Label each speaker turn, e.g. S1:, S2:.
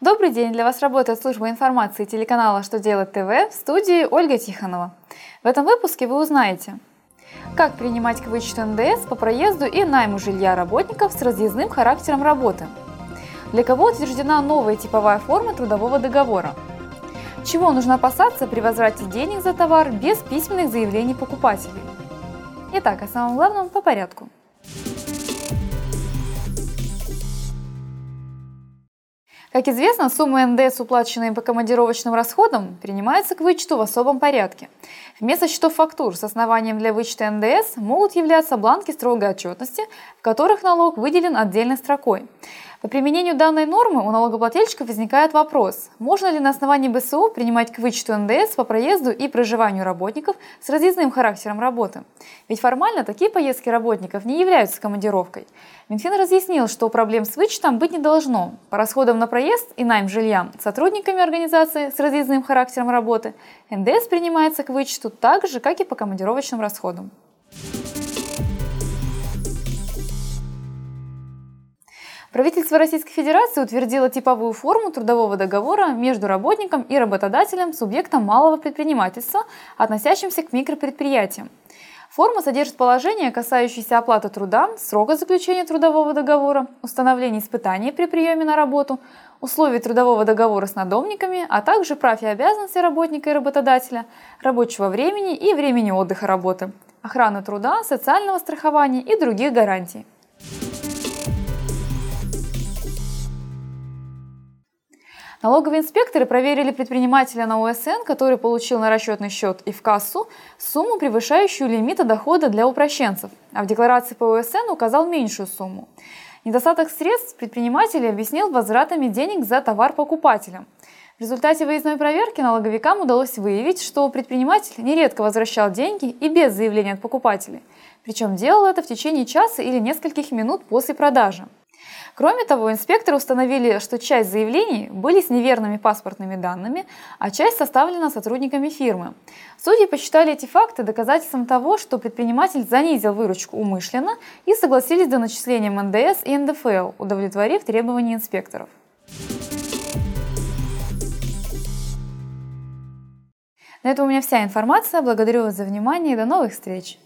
S1: Добрый день! Для вас работает служба информации телеканала «Что делать ТВ» в студии Ольга Тихонова. В этом выпуске вы узнаете, как принимать к вычету НДС по проезду и найму жилья работников с разъездным характером работы, для кого утверждена новая типовая форма трудового договора, чего нужно опасаться при возврате денег за товар без письменных заявлений покупателей. Итак, о самом главном по порядку – Как известно, суммы НДС, уплаченные по командировочным расходам, принимаются к вычету в особом порядке. Вместо счетов фактур с основанием для вычета НДС могут являться бланки строгой отчетности, в которых налог выделен отдельной строкой. По применению данной нормы у налогоплательщика возникает вопрос, можно ли на основании БСУ принимать к вычету НДС по проезду и проживанию работников с разъездным характером работы. Ведь формально такие поездки работников не являются командировкой. Минфин разъяснил, что проблем с вычетом быть не должно. По расходам на проезд и найм жилья сотрудниками организации с разъездным характером работы НДС принимается к вычету так же, как и по командировочным расходам. Правительство Российской Федерации утвердило типовую форму трудового договора между работником и работодателем субъектом малого предпринимательства, относящимся к микропредприятиям. Форма содержит положения, касающиеся оплаты труда, срока заключения трудового договора, установления испытаний при приеме на работу, условий трудового договора с надомниками, а также прав и обязанностей работника и работодателя, рабочего времени и времени отдыха работы, охраны труда, социального страхования и других гарантий. Налоговые инспекторы проверили предпринимателя на УСН, который получил на расчетный счет и в кассу сумму, превышающую лимиты дохода для упрощенцев, а в декларации по УСН указал меньшую сумму. Недостаток средств предприниматель объяснил возвратами денег за товар покупателям. В результате выездной проверки налоговикам удалось выявить, что предприниматель нередко возвращал деньги и без заявления от покупателей. Причем делал это в течение часа или нескольких минут после продажи. Кроме того, инспекторы установили, что часть заявлений были с неверными паспортными данными, а часть составлена сотрудниками фирмы. Судьи посчитали эти факты доказательством того, что предприниматель занизил выручку умышленно и согласились до начисления НДС и НДФЛ, удовлетворив требования инспекторов. На этом у меня вся информация. Благодарю вас за внимание и до новых встреч!